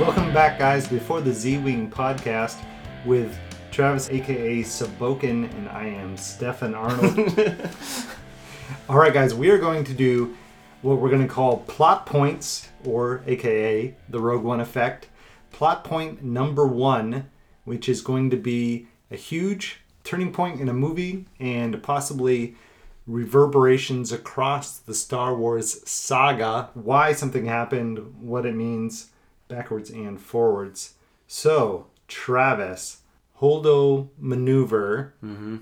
Welcome back, guys, before the Z Wing podcast with Travis, aka Suboken, and I am Stefan Arnold. All right, guys, we are going to do what we're going to call plot points, or aka the Rogue One effect. Plot point number one, which is going to be a huge turning point in a movie and possibly reverberations across the Star Wars saga, why something happened, what it means, backwards and forwards. So, Travis, Holdo maneuver. Mm-hmm.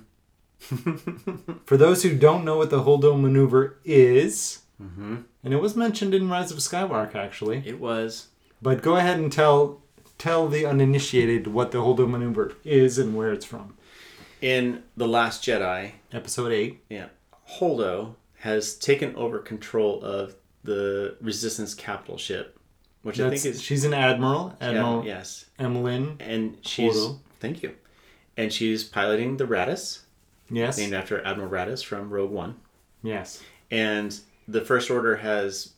For those who don't know what the Holdo maneuver is, mm-hmm. and it was mentioned in Rise of Skywalker actually, It was. but go ahead and tell tell the uninitiated what the Holdo maneuver is and where it's from. In The Last Jedi, Episode eight. yeah, Holdo has taken over control of the Resistance capital ship, which I think is she's an admiral, Admiral yeah, yes, Amilyn. and she's thank you, and she's piloting the Raddus, Yes. named after Admiral Raddus from Rogue One, Yes. and the First Order has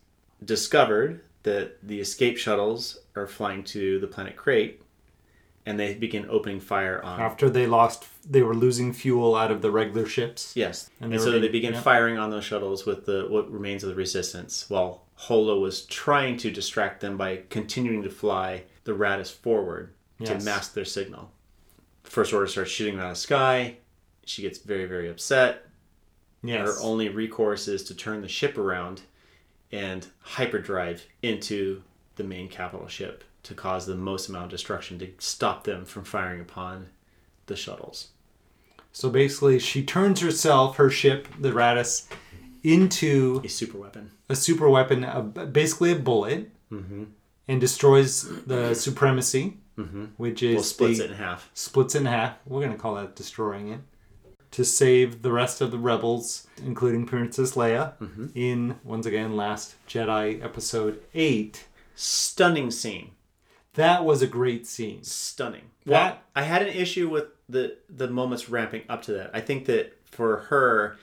discovered that the escape shuttles are flying to the planet Crait, and they begin opening fire on After they lost, they were losing fuel out of the regular ships. Yes, And and, they so being- they began yeah. firing on those shuttles with the what remains of the resistance, while Holdo was trying to distract them by continuing to fly the Raddus forward Yes. to mask their signal. First Order starts shooting them out of the sky. She gets very, very upset. Yes. Her only recourse is to turn the ship around and hyperdrive into the main capital ship to cause the most amount of destruction to stop them from firing upon the shuttles. So basically, she turns herself, her ship, the Raddus, into A super weapon. a super weapon, a, basically a bullet, Mm-hmm. and destroys the supremacy, which is Well, splits the- it in half. splits it in half. We're gonna call that destroying it. To save the rest of the rebels, including Princess Leia, Mm-hmm. in once again Last Jedi Episode Eight. Stunning scene. That was a great scene. Stunning. That- Well, I had an issue with the the moments ramping up to that. I think that for her,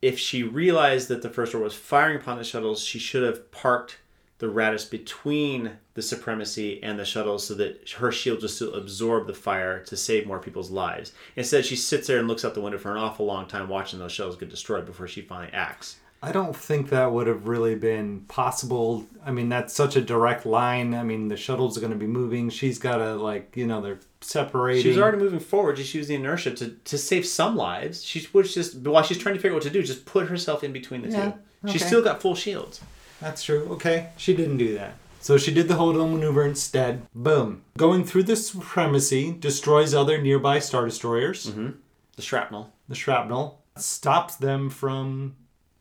if she realized that the first order was firing upon the shuttles, she should have parked the Raddus between the supremacy and the shuttles so that her shield just to absorb the fire to save more people's lives. Instead, she sits there and looks out the window for an awful long time watching those shuttles get destroyed before she finally acts. I don't think that would have really been possible. I mean, that's such a direct line. I mean, the shuttles are going to be moving. She's got to like, you know, they're separating. She was already moving forward. Just use the inertia to, to save some lives. She was just while she's trying to figure out what to do, just put herself in between the Yeah, two. She's still got full shields. That's true. Okay, she didn't do that. So she did the Holdo maneuver instead. Boom. Going through the supremacy destroys other nearby star destroyers. The shrapnel. The shrapnel stops them from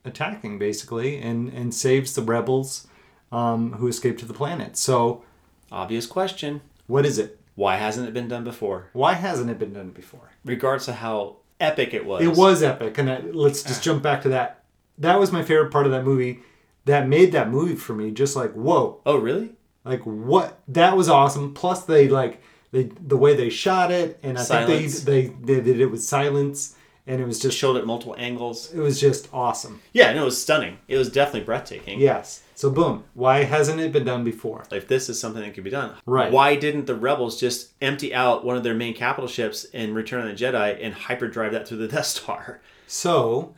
attacking basically, and and saves the rebels um, who escaped to the planet. So Obvious question: what is it? Why hasn't it been done before? Why hasn't it been done before? Regardless of how epic it was. It was epic, and I, let's just jump back to that. That was my favorite part of that movie. That made that movie for me. Just like whoa, Oh, really? like what? That was awesome. Plus they like they the way they shot it, and I Silence. think they, they they did it with silence, and it was Just just showed at multiple angles. it was just awesome. Yeah, no, it was stunning. It was definitely breathtaking. Yes. So boom. Why hasn't it been done before? If this is something that could be done, Right. Why didn't the rebels just empty out one of their main capital ships in Return of the Jedi and hyperdrive that through the Death Star? So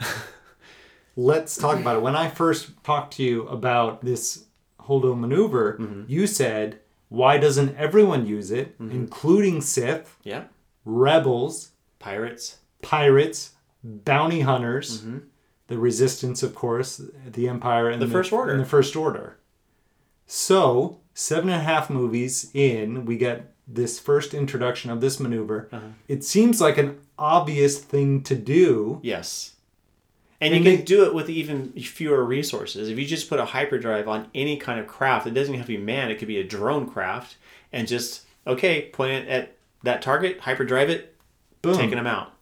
let's talk about it. When I first talked to you about this Holdo maneuver, mm-hmm. you said, why doesn't everyone use it, mm-hmm. including Sith, Yeah. rebels, Pirates. pirates, bounty hunters, mm-hmm. The resistance, of course, the Empire, and The First Order. And the First Order. So, seven and a half movies in, we get this first introduction of this maneuver. Uh-huh. It seems like an obvious thing to do. Yes. And, And you they- can do it with even fewer resources. If you just put a hyperdrive on any kind of craft, it doesn't have to be manned, it could be a drone craft, and just, okay, point it at that target, hyperdrive it, Boom. taking them out.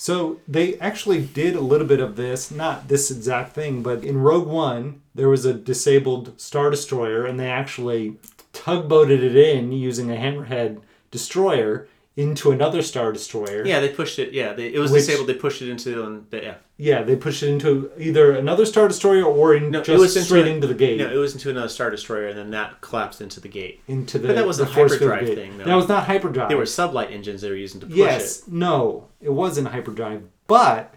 So they actually did a little bit of this, not this exact thing, but in Rogue One, there was a disabled Star Destroyer, and they actually tugboated it in using a Hammerhead destroyer into another star destroyer. Yeah, they pushed it. Yeah, they, it was Which- disabled. They pushed it into the, the yeah. Yeah, they pushed it into either another star destroyer or in No, just into straight a- into the gate. No, it was into another star destroyer, and then that collapsed into the gate. into the. But that was the a hyperdrive gate. thing, though. That was not hyperdrive. They were sublight engines they were using to push yes, it. no, it wasn't hyperdrive, but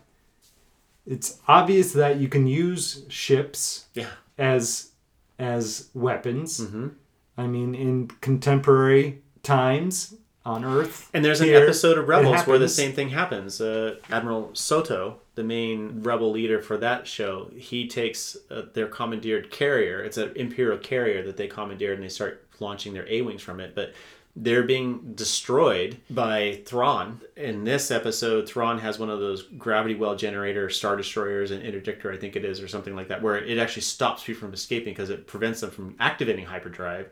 it's obvious that you can use ships Yeah. as as weapons. hmm I mean, in contemporary times on Earth, And there's an Here, episode of Rebels where the same thing happens. Uh, Admiral Sato, the main rebel leader for that show, he takes uh, their commandeered carrier. It's an Imperial carrier that they commandeered, and they start launching their A wings from it. But they're being destroyed by Thrawn. In this episode, Thrawn has one of those gravity well generator star destroyers, an interdictor, I think it is, or something like that, where it actually stops people from escaping because it prevents them from activating hyperdrive.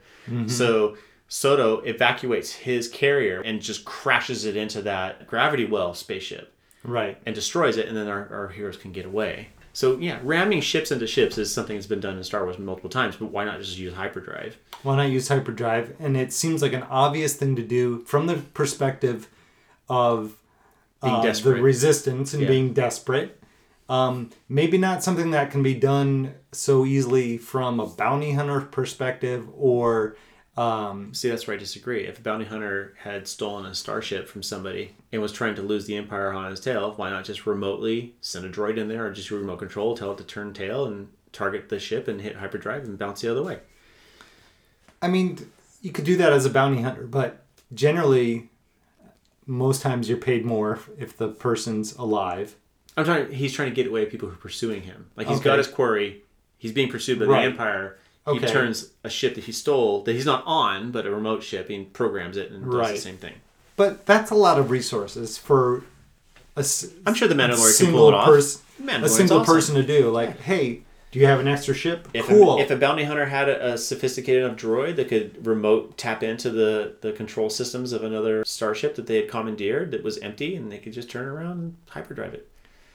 So Sato evacuates his carrier and just crashes it into that gravity well spaceship right? and destroys it, and then our, our heroes can get away. So yeah, ramming ships into ships is something that's been done in Star Wars multiple times, but why not just use hyperdrive? Why not use hyperdrive? And it seems like an obvious thing to do from the perspective of Being uh, the resistance and Yeah. being desperate. Um, maybe not something that can be done so easily from a bounty hunter perspective or um, See, that's where I disagree. If a bounty hunter had stolen a starship from somebody and was trying to lose the Empire on his tail, why not just remotely send a droid in there or just remote control, tell it to turn tail and target the ship and hit hyperdrive and bounce the other way? I mean, you could do that as a bounty hunter, but generally, most times you're paid more if the person's alive. I'm trying. He's trying to get away people who are pursuing him. Like he's Okay. got his quarry. He's being pursued by Right. the Empire. He turns a ship that he stole, that he's not on, but a remote ship, and programs it and does the same thing. But that's a lot of resources for a, s- I'm sure the a Mandalorian can pull it off. pers- a single awesome. person to do. Like, hey, do you have an extra ship? If, cool. a, if a bounty hunter had a, a sophisticated enough droid that could remote tap into the, the control systems of another starship that they had commandeered that was empty, and they could just turn around and hyperdrive it.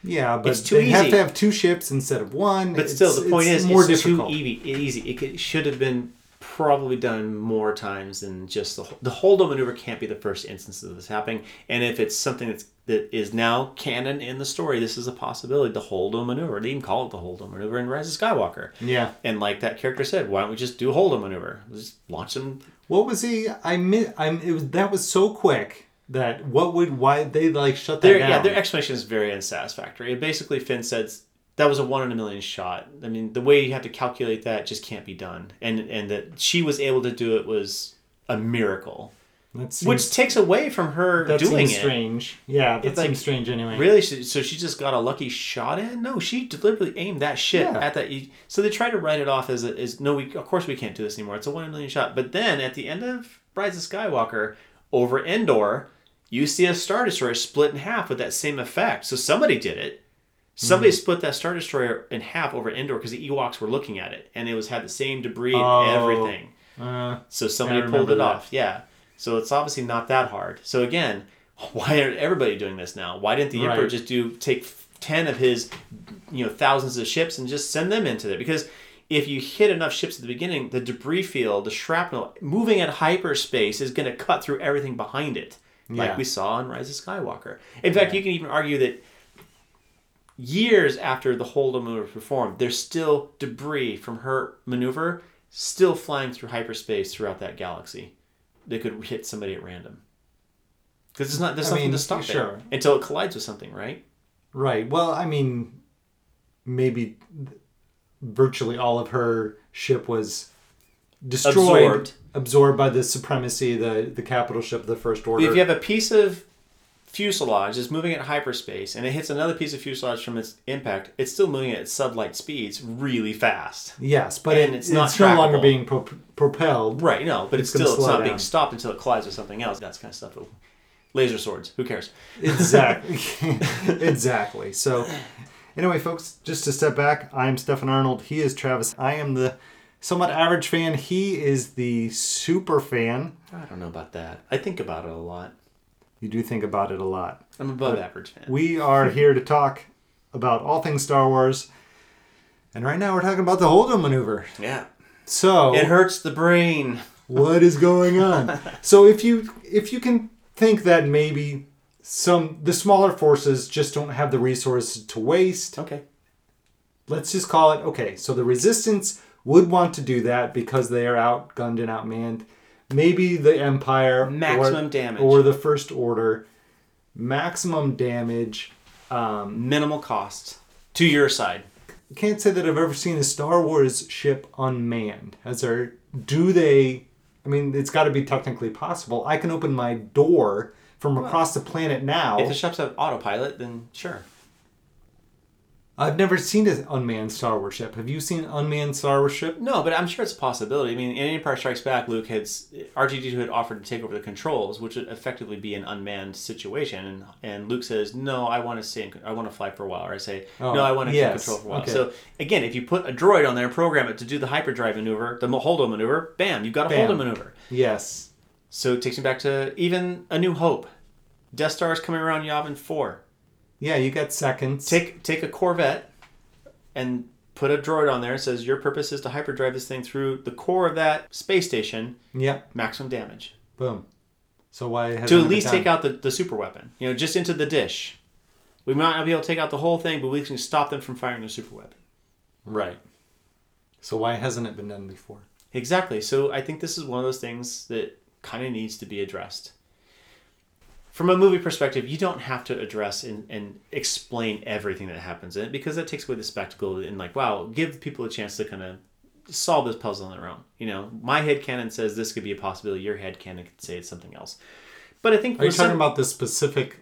Yeah, but it's too they have to have two ships instead of one. But still, the point it's is, more it's difficult. too easy. Easy. It could, should have been probably done more times than just the the holdo maneuver. Can't be the first instance of this happening. And if it's something that's that is now canon in the story, this is a possibility. The holdo maneuver. They even call it the holdo maneuver in Rise of Skywalker. Yeah. And like that character said, why don't we just do holdo maneuver? Just launch them. What was he? I mi- I'm. It was that was so quick that what would why they like shut that Their, down? yeah, their explanation is very unsatisfactory. It basically Finn says that was a one in a million shot. I mean, the way you have to calculate that just can't be done, and and that she was able to do it was a miracle, seems, which takes away from her that doing seems it. strange. Yeah, that It's like- seems strange anyway. Really? So she just got a lucky shot in? No, she deliberately aimed that shit Yeah. at that. So they tried to write it off as a, as no, we of course we can't do this anymore. It's a one in a million shot. But then at the end of Rise of Skywalker, over Endor, you see a star destroyer split in half with that same effect. So somebody did it. Somebody Hmm. split that star destroyer in half over Endor because the Ewoks were looking at it, and it was had the same debris Oh. and everything. Uh, So somebody pulled it that. off. Yeah. So it's obviously not that hard. So again, why are everybody doing this now? Why didn't the emperor just do take ten of his, you know, thousands of ships and just send them into there? Because if you hit enough ships at the beginning, the debris field, the shrapnel, moving at hyperspace is going to cut through everything behind it, like Yeah. we saw in Rise of Skywalker. In fact, you can even argue that years after the Holdo maneuver was performed, there's still debris from her maneuver still flying through hyperspace throughout that galaxy that could hit somebody at random. Because it's not there's I nothing mean, to stop sure. it until it collides with something, right? right. Well, I mean, maybe virtually all of her ship was destroyed, Absorbed. Absorbed by the supremacy, the the capital ship, of the First Order. If you have a piece of fuselage that's moving at hyperspace and it hits another piece of fuselage from its impact, it's still moving at sublight speeds really fast. yes, but and it, it's it's, not no longer being pro- propelled. Right, no, but it's, It's still it's not down. being stopped until it collides with something else. That's kind of stuff. Laser swords, who cares? Exactly. exactly. So, anyway, folks, just to step back, I'm Stefan Arnold. He is Travis. I am the somewhat average fan. He is the super fan. I don't know about that. I think about it a lot. You do think about it a lot. I'm above average fan. We are here to talk about all things Star Wars. And right now we're talking about the Holdo maneuver. Yeah. So, It hurts the brain. what is going on? so if you if you can think that maybe some the smaller forces just don't have the resources to waste. Okay. Let's just call it okay. So the resistance would want to do that because they are outgunned and outmanned. Maybe the empire Maximum or, damage. or the first order maximum damage. Um, Minimal cost to your side. can't say that I've ever seen a Star Wars ship unmanned. As there? Do they? I mean, it's got to be technically possible. I can open my door from across the planet now. If the ships have autopilot, then sure. I've never seen an unmanned Star Wars ship. Have you seen an unmanned Star Wars ship? No, but I'm sure it's a possibility. I mean, in Empire Strikes Back, Luke had R2D2 had offered to take over the controls, which would effectively be an unmanned situation, and and Luke says, "No, I want to stay. In, I want to fly for a while." Or I say, Oh, "No, I want to yes, control for a while." okay. So again, if you put a droid on there, and program it to do the hyperdrive maneuver, the holdo maneuver, bam, you've got a Bam. holdo maneuver. Yes. So it takes me back to even A New Hope. Death Star is coming around Yavin Four. Yeah, you got seconds. Take take a Corvette and put a droid on there. It says your purpose is to hyperdrive this thing through the core of that space station. Yep. Maximum damage Boom. So why has to at least take out the, the super weapon. You know, just into the dish. We might not be able to take out the whole thing, but we can stop them from firing the super weapon. right? So why hasn't it been done before? Exactly. So I think this is one of those things that kind of needs to be addressed. From a movie perspective, you don't have to address and, and explain everything that happens in it because that takes away the spectacle and like, wow, give people a chance to kind of solve this puzzle on their own. You know, my head canon says this could be a possibility, your head canon could say it's something else. But I think Are you talking some- about the specific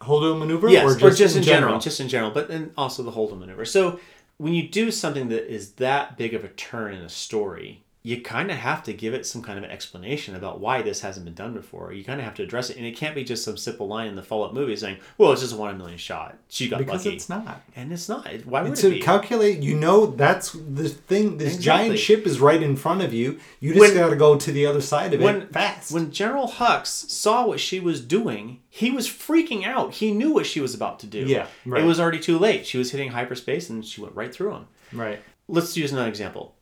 holdo maneuver, Yes, or just, in general? just in general, but then also the Holden maneuver. So when you do something that is that big of a turn in a story, you kind of have to give it some kind of an explanation about why this hasn't been done before. You kind of have to address it, and it can't be just some simple line in the follow-up movie saying, "Well, it's just a one in a million shot. She got because lucky," it's not. and it's not. Why would It's it a be? calculate. You know that's the thing. This Exactly. giant ship is right in front of you. You just got to go to the other side of when it fast. when General Hux saw what she was doing, he was freaking out. He knew what she was about to do. Yeah, right. It was already too late. She was hitting hyperspace, and she went right through him. right. Let's use another example.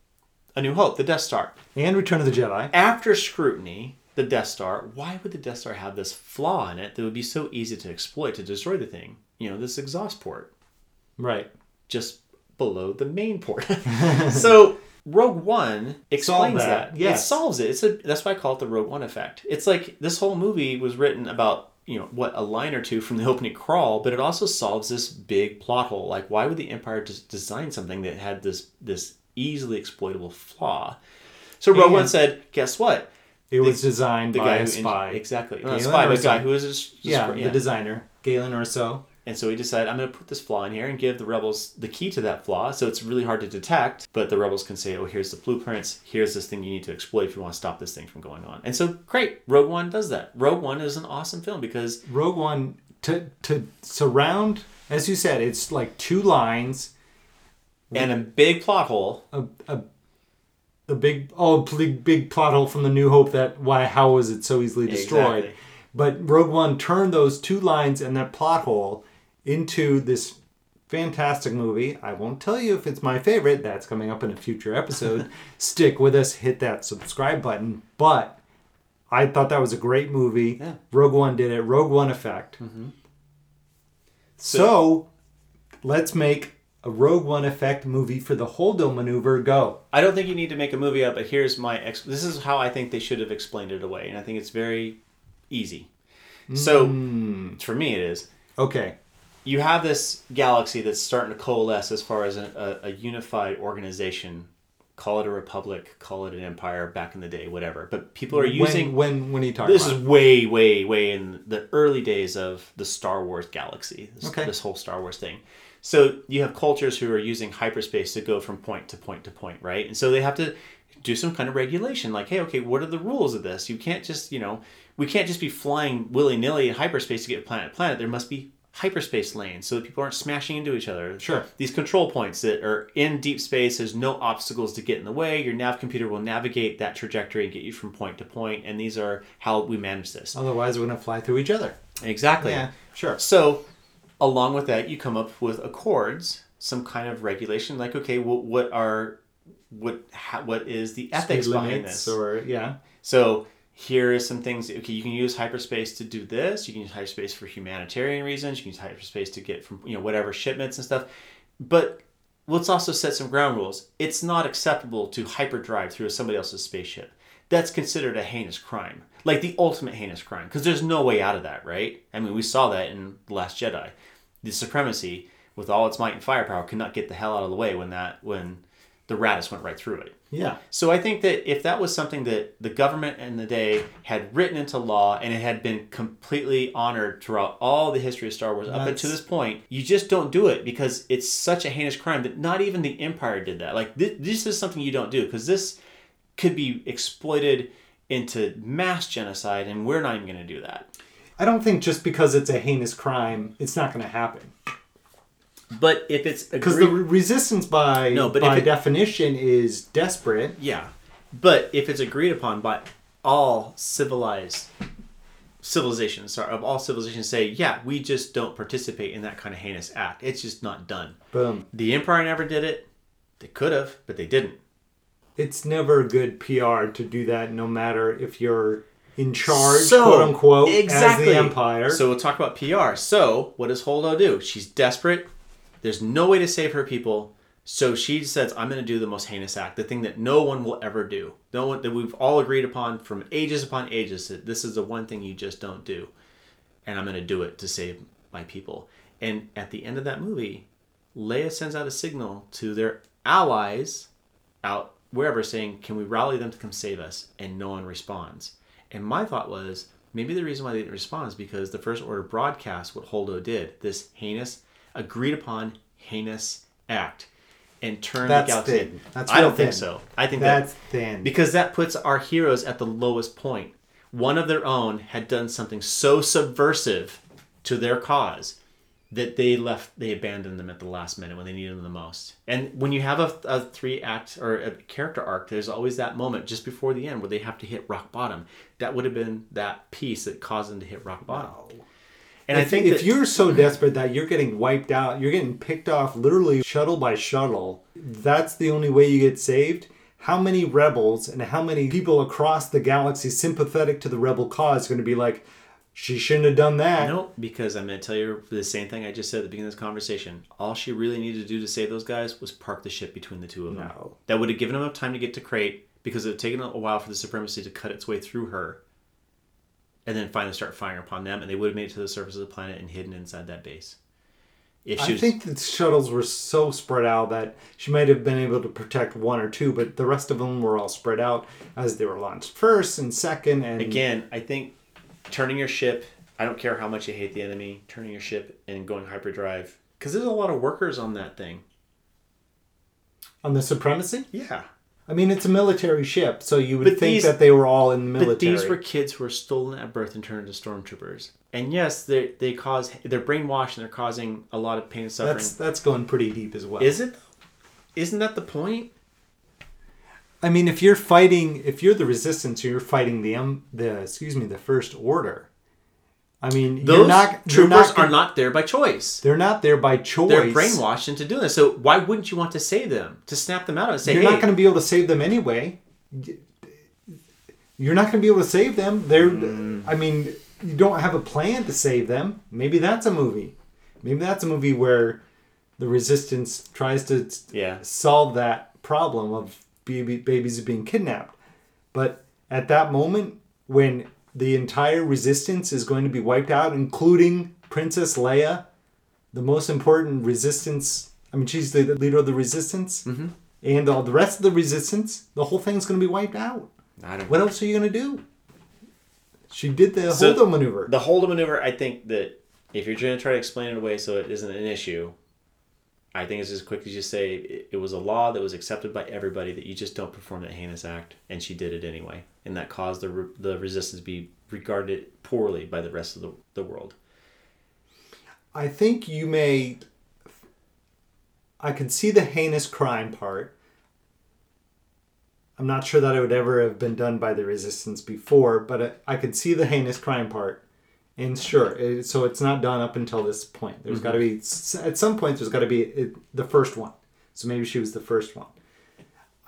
A New Hope, the Death Star. And Return of the Jedi. After scrutiny, the Death Star, why would the Death Star have this flaw in it that would be so easy to exploit to destroy the thing? You know, this exhaust port Right. just below the main port. so Rogue One explains that, that. yes. It solves it. It's a that's why I call it the Rogue One effect. It's like this whole movie was written about you know what a line or two from the opening crawl, but it also solves this big plot hole. Like why would the Empire just design something that had this this easily exploitable flaw? So Rogue One said, guess what? It was designed The by guy a spy. exactly not a spy, but a Erso. guy who is yeah, yeah. the designer, Galen Erso. And so he decided, I'm going to put this flaw in here and give the rebels the key to that flaw. So it's really hard to detect, but the rebels can say, oh, here's the blueprints. Here's this thing you need to exploit if you want to stop this thing from going on. And so, great. Rogue One does that. Rogue One is an awesome film because, Rogue One to to surround, as you said, it's like two lines, and a big plot hole. a a, a big oh big big plot hole from the New Hope that why how was it so easily destroyed? Exactly. But Rogue One turned those two lines and that plot hole into this fantastic movie. I won't tell you if it's my favorite. That's coming up in a future episode. Stick with us. Hit that subscribe button. But I thought that was a great movie. Yeah. Rogue One did it. Rogue One effect. Mm-hmm. So, let's make a Rogue One effect movie for the Holdo maneuver. Go. I don't think you need to make a movie up, but here's my ex. This is how I think they should have explained it away, and I think it's very easy. So, hmm. for me, it is. Okay. you have this galaxy that's starting to coalesce as far as a, a, a unified organization. Call it a republic, call it an empire back in the day, whatever. But people are using when when when you talking this is way, way, way in the early days of the Star Wars galaxy. This, Okay. this whole Star Wars thing. So you have cultures who are using hyperspace to go from point to point to point, right? And so they have to do some kind of regulation, like, hey, okay, what are the rules of this? You can't just, you know, we can't just be flying willy nilly in hyperspace to get planet to planet. There must be hyperspace lanes so that people aren't smashing into each other. Sure. These control points that are in deep space, there's no obstacles to get in the way. Your nav computer will navigate that trajectory and get you from point to point, and these are how we manage this. Otherwise, we're gonna fly through each other. Exactly. Yeah. Sure. So, along with that, you come up with accords, some kind of regulation, like okay, well, what are what how, what is the ethics Speed behind this? or yeah. So, here is some things. Okay, you can use hyperspace to do this. You can use hyperspace for humanitarian reasons. You can use hyperspace to get from you know whatever shipments and stuff. But let's also set some ground rules. It's not acceptable to hyperdrive through somebody else's spaceship. That's considered a heinous crime, like the ultimate heinous crime, because there's no way out of that, right? I mean, we saw that in the Last Jedi. The supremacy, with all its might and firepower, could not get the hell out of the way when that when the Raddus went right through it. Yeah. So I think that if that was something that the government in the day had written into law and it had been completely honored throughout all the history of Star Wars up That's- until this point, you just don't do it because it's such a heinous crime that not even the Empire did that. Like this, this is something you don't do because this could be exploited into mass genocide, and we're not even going to do that. I don't think just because it's a heinous crime, it's not going to happen. But if it's Because agreed- the re- resistance by No, but by it- definition is desperate. Yeah, but if it's agreed upon by all civilized civilizations, sorry, of all civilizations, say, yeah, we just don't participate in that kind of heinous act. It's just not done. Boom. The Empire never did it. They could have, but they didn't. It's never good PR to do that, no matter if you're in charge, So, quote unquote, exactly. as the Empire. So we'll talk about PR. So what does Holdo do? She's desperate. There's no way to save her people. So she says, "I'm going to do the most heinous act, the thing that no one will ever do, no one that we've all agreed upon from ages upon ages. That this is the one thing you just don't do, and I'm going to do it to save my people." And at the end of that movie, Leia sends out a signal to their allies out wherever saying, Can we rally them to come save us? And no one responds. And my thought was, maybe the reason why they didn't respond is because the First Order broadcast what Holdo did, this heinous, agreed upon heinous act, and turned That's the galaxy. thin. That's I don't think so. I think That's that thin. because that puts our heroes at the lowest point. One of their own had done something so subversive to their cause that they left, they abandoned them at the last minute when they needed them the most. And when you have a, a three act or a character arc, there's always that moment just before the end where they have to hit rock bottom. That would have been that piece that caused them to hit rock bottom. And if, I think if that, you're so desperate that you're getting wiped out, you're getting picked off literally shuttle by shuttle, that's the only way you get saved. How many rebels and how many people across the galaxy sympathetic to the rebel cause are going to be like, she shouldn't have done that? No, because I'm going to tell you the same thing I just said at the beginning of this conversation. All she really needed to do to save those guys was park the ship between the two of them. No. That would have given them enough time to get to Crait because it would have taken a while for the supremacy to cut its way through her and then finally start firing upon them, and they would have made it to the surface of the planet and hidden inside that base. If she I was, think the shuttles were so spread out that she might have been able to protect one or two, but the rest of them were all spread out as they were launched first and second. And again, I think turning your ship, I don't care how much you hate the enemy, turning your ship and going hyperdrive, because there's a lot of workers on that thing. on the supremacy, Yeah. I mean, it's a military ship, so you would But think these- that they were all in the military. But these were kids who were stolen at birth and turned into stormtroopers. And yes, they they cause they're brainwashed and they're causing a lot of pain and suffering. that's that's going pretty deep as well. Is it? Isn't that the point? I mean, if you're fighting, if you're the resistance, you're fighting the um, the excuse me, the first order. I mean, Those you're not troopers not, are not there by choice. They're not there by choice. They're brainwashed into doing this. So why wouldn't you want to save them? To snap them out and say, You're "Hey, not going to be able to save them anyway. You're not going to be able to save them. They're. Mm. I mean, you don't have a plan to save them. Maybe that's a movie. Maybe that's a movie where the resistance tries to yeah, solve that problem of baby, babies are being kidnapped. But at that moment, when the entire resistance is going to be wiped out, including Princess Leia, the most important resistance. I mean, she's the leader of the resistance, Mhm. and all the rest of the resistance. The whole thing's going to be wiped out. I don't. What else are you going to do? She did the So- Holdo maneuver. The Holdo maneuver, I think that if you're going to try to explain it away so it isn't an issue, I think it's as quick as you say it, it was a law that was accepted by everybody that you just don't perform that heinous act, and she did it anyway, and that caused the re- the resistance to be regarded poorly by the rest of the, the world. I think you may. I can see the heinous crime part. I'm not sure that it would ever have been done by the resistance before, but I, I could see the heinous crime part. And sure, it, so it's not done up until this point. There's got to be, mm-hmm. at some point, there's got to be it, the first one. So maybe she was the first one.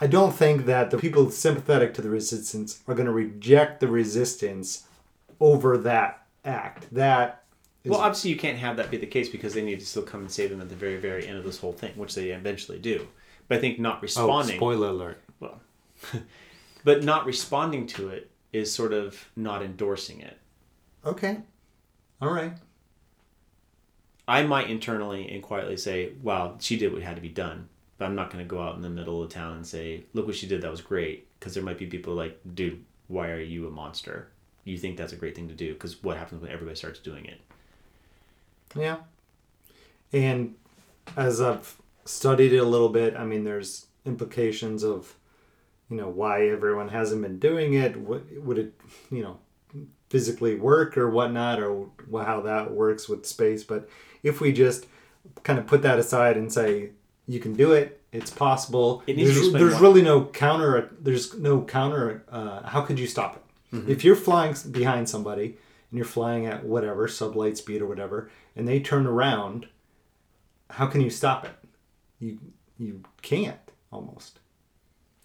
I don't think that the people sympathetic to the resistance are going to reject the resistance over that act. That is, Well, obviously, you can't have that be the case because they need to still come and save them at the very, very end of this whole thing, which they eventually do. But I think not oh, responding oh, spoiler alert. well, but not responding to it is sort of not endorsing it. Okay, all right. I might internally and quietly say, "Wow, she did what had to be done," but I'm not going to go out in the middle of town and say, "Look what she did. That was great." Because there might be people like, "Dude, why are you a monster? You think that's a great thing to do?" Because what happens when everybody starts doing it? Yeah. And as I've studied it a little bit, I mean, there's implications of, you know, why everyone hasn't been doing it. What would it, you know, physically work or whatnot, or how that works with space. But if we just kind of put that aside and say you can do it, it's possible. It needs there's there's really no counter. There's no counter. Uh, how could you stop it? Mm-hmm. If you're flying behind somebody and you're flying at whatever sublight speed or whatever, and they turn around, how can you stop it? You you can't almost.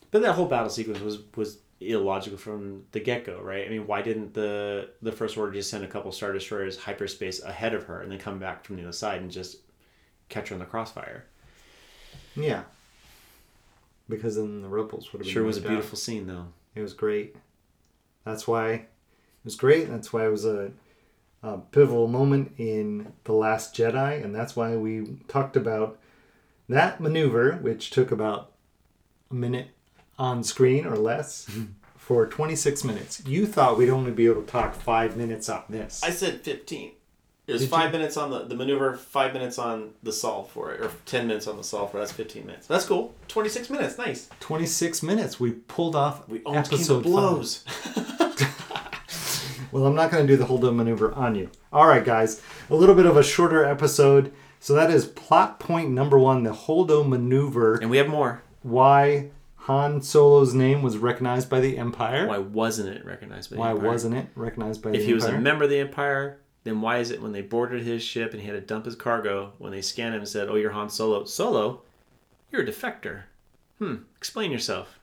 But that whole battle sequence was was illogical from the get go, right? I mean, why didn't the the first order just send a couple star destroyers hyperspace ahead of her and then come back from the other side and just catch her in the crossfire? Yeah. Because then the ripples would have been Sure was a wiped out. beautiful scene though. It was great. That's why it was great. That's why it was a, a pivotal moment in The Last Jedi. And that's why we talked about that maneuver, which took about a minute on screen or less mm-hmm. for 26 minutes. You thought we'd only be able to talk five minutes on this. I said fifteen. It was Did five you? minutes on the, the maneuver, five minutes on the solve for it, or ten minutes on the solve for it. That's fifteen minutes. That's cool. Twenty six minutes, nice. 26 minutes. We pulled off We almost came to episode five. blows. Well, I'm not going to do the hold up maneuver on you. All right, guys, a little bit of a shorter episode. So that is plot point number one, the holdo maneuver. and we have more. Why Han Solo's name was recognized by the Empire. Why wasn't it recognized by the Empire? Why Empire? wasn't it recognized by the Empire? If he was a member of the Empire, then why is it when they boarded his ship and he had to dump his cargo, when they scanned him and said, "Oh, you're Han Solo." Solo, you're a defector. Hmm. Explain yourself.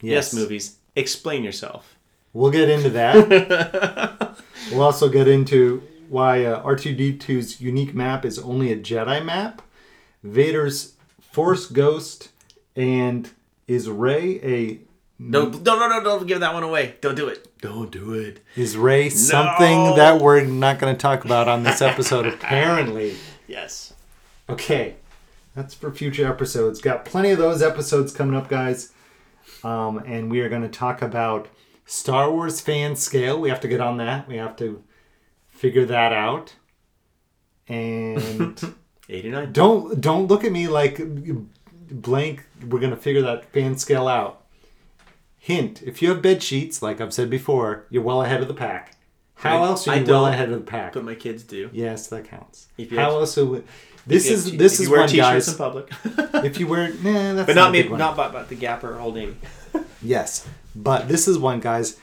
Yes, movies. Explain yourself. We'll get into that. we'll also get into why uh, R2D2's unique map is only a Jedi map, Vader's Force Ghost, and is Rey a No, no, no, no! Don't give that one away. Don't do it. Don't do it. Is Rey something that we're not going to talk about on this episode, apparently? Yes. Okay, that's for future episodes. Got plenty of those episodes coming up, guys. Um, and we are going to talk about Star Wars fan scale. We have to get on that. We have to figure that out. And Eighty-nine. don't don't look at me like blank. We're going to figure that fan scale out. Hint: If you have bed sheets, like I've said before, you're well ahead of the pack. How I- else are you well ahead of the pack? But my kids do. Yes, that counts. If you How have- else? Would, this If you is have- this if is you wear one t-shirts guys. in public. if you wear, nah, that's but not a me. Not by, by the Gap or Old Yes, but this is one, guys.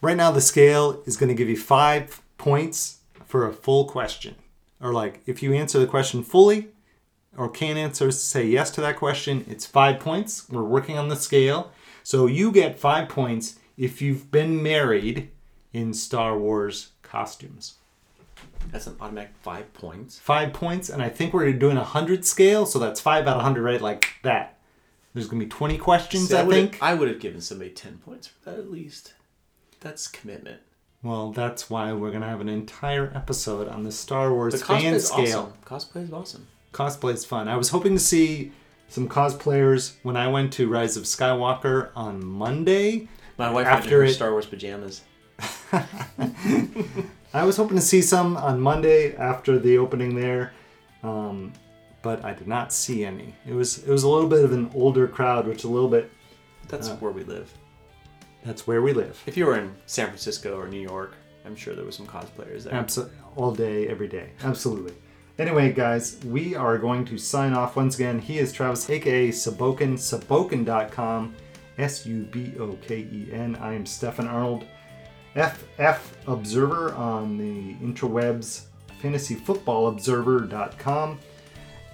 Right now, the scale is going to give you five points for a full question, or like if you answer the question fully, or can answer, say yes to that question, it's five points. We're working on the scale, so you get five points if you've been married in Star Wars costumes. That's an automatic five points. Five points, and I think we're doing a hundred scale, so that's five out of hundred, right? Like that. There's gonna be twenty questions, See, I would've- think. I would have given somebody ten points for that at least. That's commitment. Well, that's why we're gonna have an entire episode on the Star Wars The fan scale. awesome. Cosplay is awesome. Cosplay is fun. I was hoping to see some cosplayers when I went to Rise of Skywalker on Monday. My wife had After her it- Star Wars pajamas. I was hoping to see some on Monday after the opening there, um, but I did not see any. It was it was a little bit of an older crowd, which a little bit That's Uh. where we live. that's where we live. If you were in San Francisco or New York, I'm sure there were some cosplayers there. Absolutely. All day, every day. Absolutely. Anyway, guys, we are going to sign off once again. He is Travis, aka Suboken, Suboken.com, S U B O K E N. I am Stefan Arnold, FF Observer on the interwebs, fantasyfootballobserver.com.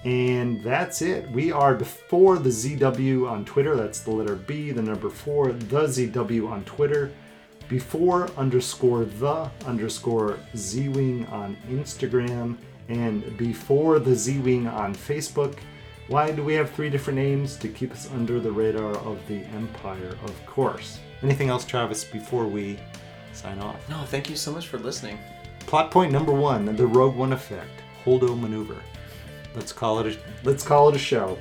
And that's it. We are before the ZW on Twitter. That's the letter B, the number four, the ZW on Twitter. Before underscore the underscore Z Wing on Instagram. And before the Z Wing on Facebook. Why do we have three different names? To keep us under the radar of the Empire, of course. Anything else, Travis, before we sign off? No, thank you so much for listening. Plot point number one: the Rogue One effect, Holdo maneuver. Let's call it a let's call it a show.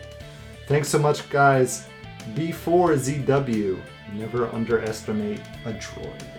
Thanks so much, guys. Before ZW, never underestimate a droid.